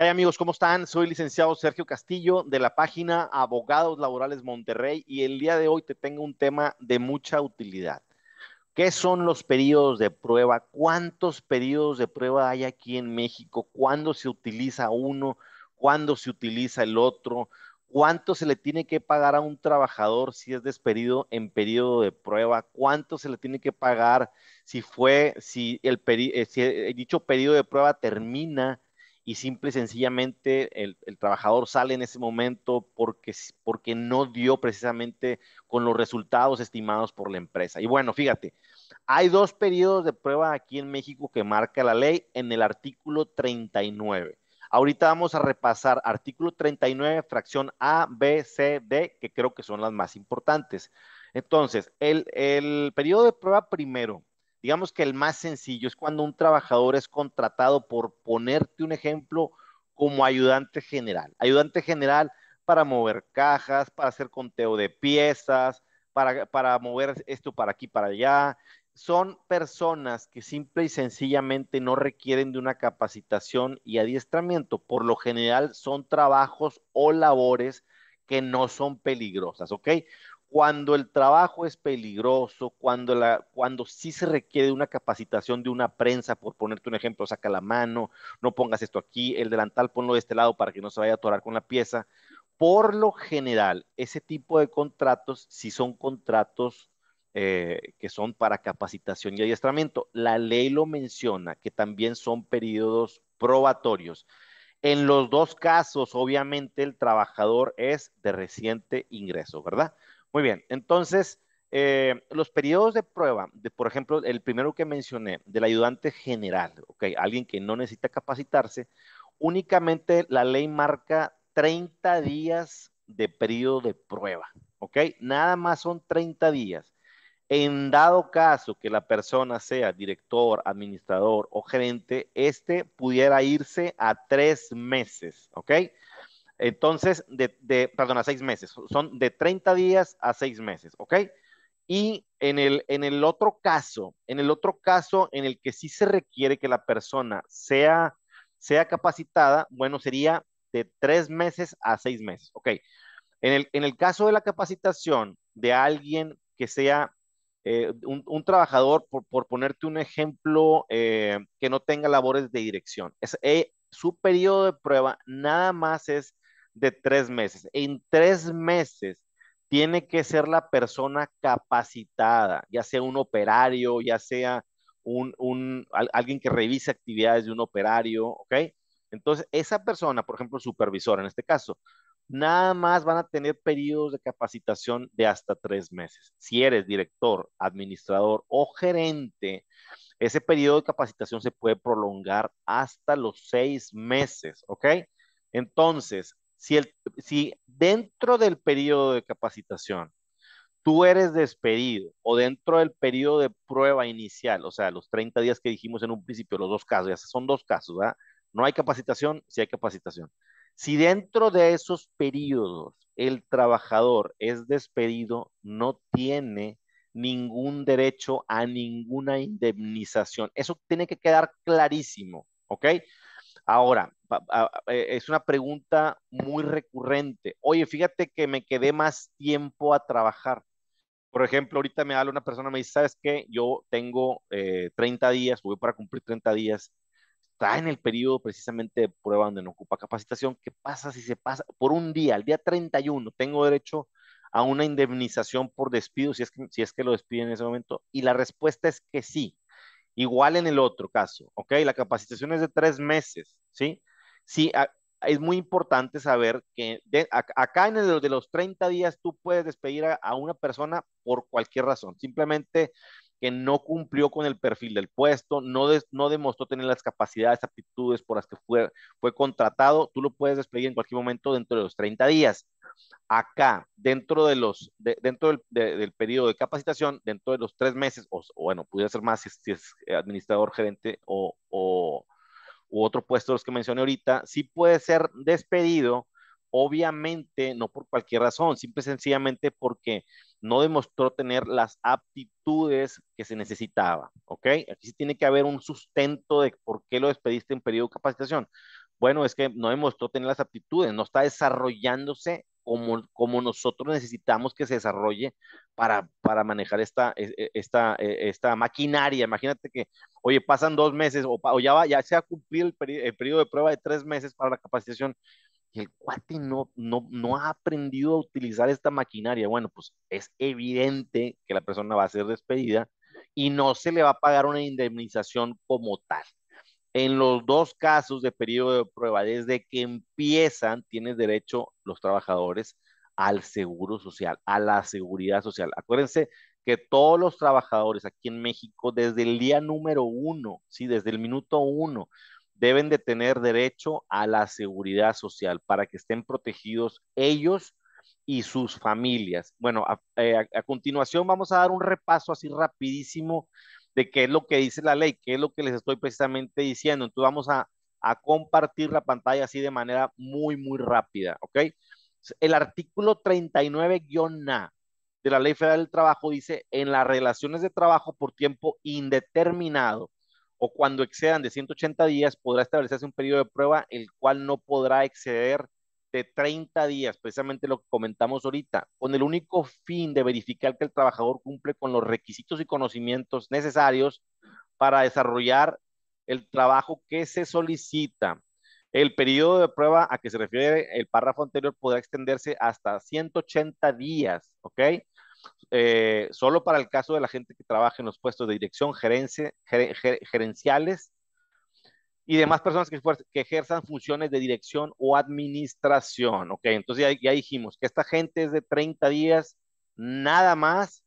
¿Qué hay amigos? ¿Cómo están? Soy licenciado Sergio Castillo de la página Abogados Laborales Monterrey y el día de hoy te tengo un tema de mucha utilidad. ¿Qué son los periodos de prueba? ¿Cuántos periodos de prueba hay aquí en México? ¿Cuándo se utiliza uno? ¿Cuándo se utiliza el otro? ¿Cuánto se le tiene que pagar a un trabajador si es despedido en periodo de prueba? ¿Cuánto se le tiene que pagar si fue, si el, eh, si el dicho periodo de prueba termina? Y simple y sencillamente el, trabajador sale en ese momento porque, porque no dio precisamente con los resultados estimados por la empresa. Y bueno, fíjate, hay dos periodos de prueba aquí en México que marca la ley en el artículo 39. Ahorita vamos a repasar artículo 39, fracción A, B, C, D, que creo que son las más importantes. Entonces, el, el periodo de prueba primero Digamos que el más sencillo es cuando un trabajador es contratado por ponerte un ejemplo como ayudante general. Ayudante general para mover cajas, para hacer conteo de piezas, para, para mover esto para aquí, para allá. Son personas que simple y sencillamente no requieren de una capacitación y adiestramiento. Por lo general son trabajos o labores que no son peligrosas, ¿ok? Cuando el trabajo es peligroso, cuando, cuando sí se requiere una capacitación de una prensa, por ponerte un ejemplo, saca la mano, no pongas esto aquí, el delantal ponlo de este lado para que no se vaya a atorar con la pieza. Por lo general, ese tipo de contratos, si son contratos eh, que son para capacitación y adiestramiento, la ley lo menciona, que también son periodos probatorios. En los dos casos, obviamente, el trabajador es de reciente ingreso, ¿verdad? Muy bien, entonces, eh, los periodos de prueba, por ejemplo, el primero que mencioné, del ayudante general, ok, alguien que no necesita capacitarse, únicamente la ley marca 30 días de periodo de prueba, ok, nada más son 30 días. En dado caso que la persona sea director, administrador o gerente, este pudiera irse a tres meses, ¿ok? Entonces, de, de, perdón, a seis meses. Son de 30 días a seis meses, ¿ok? Y en el, en el otro caso, en el otro caso en el que sí se requiere que la persona sea, sea capacitada, bueno, sería de tres meses a seis meses, ¿ok? En el, en el caso de la capacitación de alguien que sea eh, un, trabajador, por, por, ponerte un ejemplo, eh, que no tenga labores de dirección, es, eh, su periodo de prueba nada más es de tres meses. En tres meses tiene que ser la persona capacitada, ya sea un operario, ya sea un, alguien que revise actividades de un operario, ¿ok? Entonces, esa persona, por ejemplo, supervisor en este caso, nada más van a tener periodos de capacitación de hasta tres meses. Si eres director, administrador o gerente, ese periodo de capacitación se puede prolongar hasta los seis meses, ¿ok? Entonces, si, si dentro del periodo de capacitación tú eres despedido o dentro del periodo de prueba inicial, o sea, los 30 días que dijimos en un principio, los dos casos, ya son dos casos, ¿verdad? No hay capacitación, sí hay capacitación. Si dentro de esos periodos el trabajador es despedido, no tiene ningún derecho a ninguna indemnización. Eso tiene que quedar clarísimo, ¿ok? Ahora, eh, es una pregunta muy recurrente. Oye, fíjate que me quedé más tiempo a trabajar. Por ejemplo, ahorita me habla una persona, me dice, ¿sabes qué? Yo tengo 30 eh, días, voy para cumplir 30 días. Está en el periodo precisamente de prueba donde no ocupa capacitación. ¿Qué pasa si se pasa por un día, el día 31? Tengo derecho a una indemnización por despido si es que, si es que lo despiden en ese momento. Y la respuesta es que sí. Igual en el otro caso, ¿ok? La capacitación es de tres meses, ¿sí? Sí, es muy importante saber que acá en el de los 30 días tú puedes despedir a, una persona por cualquier razón, simplemente que no cumplió con el perfil del puesto, no, no demostró tener las capacidades, aptitudes por las que fue, fue contratado, tú lo puedes despedir en cualquier momento dentro de los 30 días. Acá, dentro, de los, dentro del, periodo de capacitación, dentro de los tres meses, o, bueno, pudiera ser más si, es administrador, gerente o, o, otro puesto de los que mencioné ahorita, sí puede ser despedido, obviamente no por cualquier razón, simple y sencillamente porque no demostró tener las aptitudes que se necesitaba, ¿ok? Aquí sí tiene que haber un sustento de por qué lo despediste en periodo de capacitación Bueno, es que no demostró tener las aptitudes, no está desarrollándose como, como nosotros necesitamos que se desarrolle para, para manejar esta, e, e, esta, e, esta maquinaria. Imagínate que, oye, pasan dos meses o, ya, ya se ha cumplido el periodo de prueba de tres meses para la capacitación y el cuate no, no, no ha aprendido a utilizar esta maquinaria. Bueno, pues es evidente que la persona va a ser despedida y no se le va a pagar una indemnización como tal. En los dos casos de periodo de prueba, desde que empiezan, tienes derecho los trabajadores al seguro social, a la seguridad social. Acuérdense que todos los trabajadores aquí en México, desde el día número uno, sí, desde el minuto uno, deben de tener derecho a la seguridad social para que estén protegidos ellos y sus familias. Bueno, a, eh, continuación vamos a dar un repaso así rapidísimo de qué es lo que dice la ley, qué es lo que les estoy precisamente diciendo. Entonces vamos a, a compartir la pantalla así de manera muy, muy rápida, ¿ok? El artículo 39-A de la Ley Federal del Trabajo dice, en las relaciones de trabajo por tiempo indeterminado o cuando excedan de 180 días, podrá establecerse un periodo de prueba, el cual no podrá exceder de 30 días, precisamente lo que comentamos ahorita, con el único fin de verificar que el trabajador cumple con los requisitos y conocimientos necesarios para desarrollar el trabajo que se solicita. El periodo de prueba a que se refiere el párrafo anterior podrá extenderse hasta 180 días, ¿ok? Eh, solo para el caso de la gente que trabaja en los puestos de dirección, gerencia, gerenciales y demás personas que, ejerzan funciones de dirección o administración. Ok, entonces ya, ya, dijimos que esta gente es de 30 días, nada más.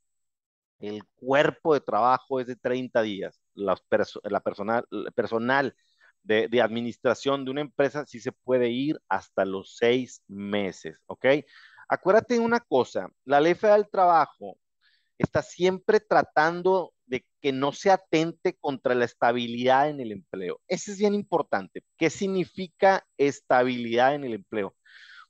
El cuerpo de trabajo es de 30 días. la personal, personal de, de, administración de una empresa sí se puede ir hasta los seis meses. Ok, acuérdate de una cosa: la ley federal del trabajo está siempre tratando de que no se atente contra la estabilidad en el empleo. Eso es bien importante. ¿Qué significa estabilidad en el empleo?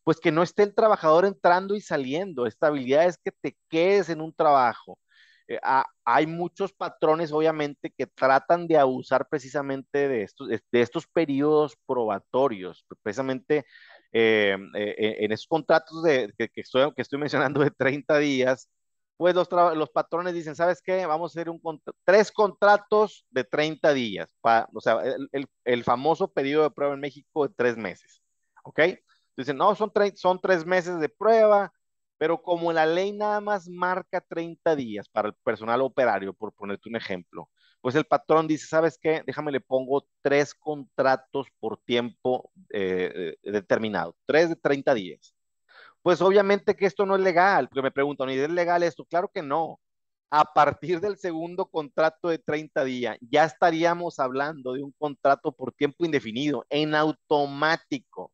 Pues que no esté el trabajador entrando y saliendo. Estabilidad es que te quedes en un trabajo. Eh, hay muchos patrones, obviamente, que tratan de abusar precisamente de estos, de, estos periodos probatorios, precisamente eh, eh, en esos contratos de, que, estoy, que estoy mencionando de 30 días, pues los, patrones dicen, ¿sabes qué? Vamos a hacer un tres contratos de 30 días, o sea, el, el, famoso periodo de prueba en México de tres meses, ¿ok? Dicen, no, son, son tres meses de prueba, pero como la ley nada más marca 30 días para el personal operario, por ponerte un ejemplo, pues el patrón dice, ¿sabes qué? Déjame le pongo tres contratos por tiempo eh, eh, determinado, tres de 30 días. Pues obviamente que esto no es legal, porque me preguntan, ¿y es legal esto? Claro que no. A partir del segundo contrato de 30 días, ya estaríamos hablando de un contrato por tiempo indefinido. En automático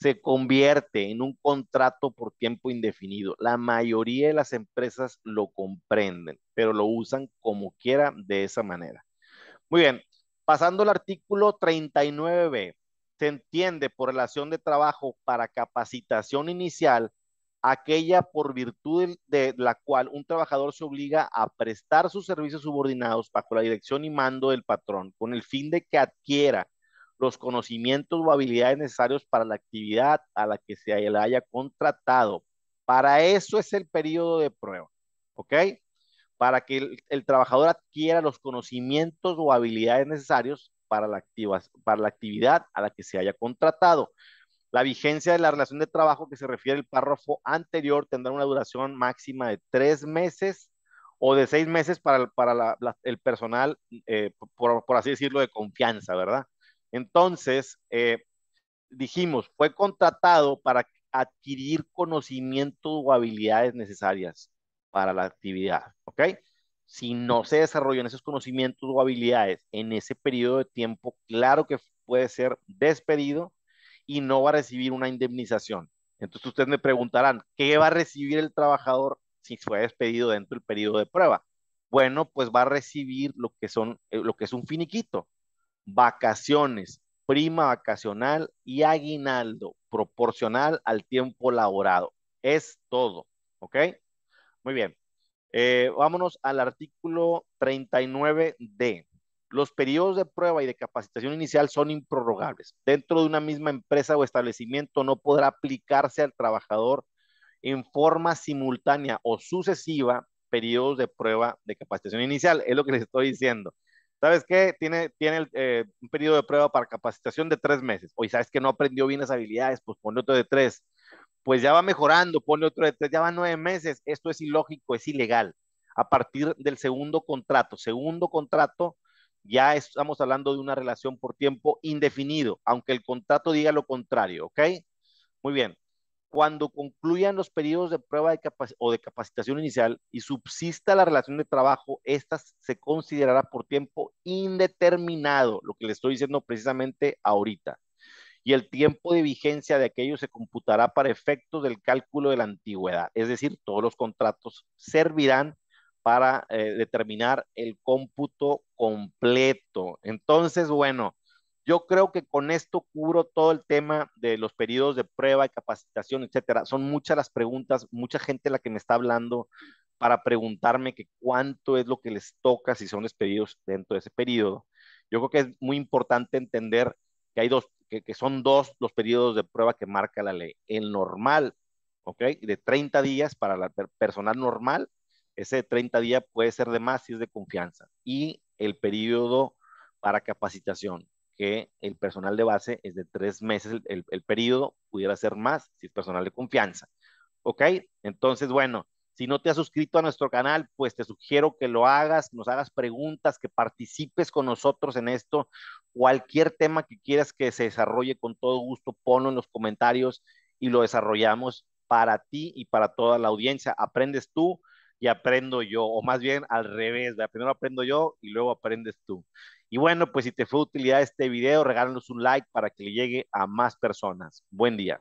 se convierte en un contrato por tiempo indefinido. La mayoría de las empresas lo comprenden, pero lo usan como quiera de esa manera. Muy bien, pasando al artículo 39b se entiende por relación de trabajo para capacitación inicial aquella por virtud de la cual un trabajador se obliga a prestar sus servicios subordinados bajo la dirección y mando del patrón, con el fin de que adquiera los conocimientos o habilidades necesarios para la actividad a la que se le haya contratado. Para eso es el periodo de prueba, ¿ok? Para que el, el trabajador adquiera los conocimientos o habilidades necesarios para la, activa, para la actividad a la que se haya contratado. La vigencia de la relación de trabajo que se refiere al párrafo anterior tendrá una duración máxima de tres meses o de seis meses para, para el personal, eh, por, por, así decirlo, de confianza, ¿verdad? Entonces, eh, dijimos, fue contratado para adquirir conocimientos o habilidades necesarias para la actividad, ¿ok? si no se desarrollan esos conocimientos o habilidades en ese periodo de tiempo, claro que puede ser despedido y no va a recibir una indemnización. Entonces ustedes me preguntarán, ¿qué va a recibir el trabajador si fue despedido dentro del periodo de prueba? Bueno, pues va a recibir lo que son eh, lo que es un finiquito, vacaciones, prima vacacional y aguinaldo proporcional al tiempo laborado. Es todo, ¿ok? Muy bien. Eh, vámonos al artículo 39D. Los periodos de prueba y de capacitación inicial son improrrogables. Dentro de una misma empresa o establecimiento no podrá aplicarse al trabajador en forma simultánea o sucesiva periodos de prueba de capacitación inicial. Es lo que les estoy diciendo. ¿Sabes qué? Tiene, tiene eh, un periodo de prueba para capacitación de tres meses. Oye, ¿sabes que no aprendió bien las habilidades? Pues pone otro de tres. Pues ya va mejorando, pone otro de tres, ya va nueve meses. Esto es ilógico, es ilegal. A partir del segundo contrato, segundo contrato, ya estamos hablando de una relación por tiempo indefinido, aunque el contrato diga lo contrario, ¿ok? Muy bien cuando concluyan los periodos de prueba de o de capacitación inicial y subsista la relación de trabajo, esta se considerará por tiempo indeterminado, lo que le estoy diciendo precisamente ahorita. Y el tiempo de vigencia de aquello se computará para efectos del cálculo de la antigüedad. Es decir, todos los contratos servirán para eh, determinar el cómputo completo. Entonces, bueno, yo creo que con esto cubro todo el tema de los periodos de prueba y capacitación, etcétera. Son muchas las preguntas, mucha gente la que me está hablando para preguntarme que cuánto es lo que les toca si son despedidos dentro de ese periodo. Yo creo que es muy importante entender que hay dos, que, que son dos los periodos de prueba que marca la ley. El normal, ¿ok? De 30 días para la personal normal, ese de 30 días puede ser de más si es de confianza. Y el periodo para capacitación, que el personal de base es de tres meses el, periodo, pudiera ser más si es personal de confianza. ¿Ok? Entonces, bueno, si no te has suscrito a nuestro canal, pues te sugiero que lo hagas, nos hagas preguntas, que participes con nosotros en esto. Cualquier tema que quieras que se desarrolle con todo gusto, ponlo en los comentarios y lo desarrollamos para ti y para toda la audiencia. Aprendes tú y aprendo yo, o más bien al revés, primero aprendo yo y luego aprendes tú. Y bueno, pues si te fue de utilidad este video, regálanos un like para que le llegue a más personas. Buen día.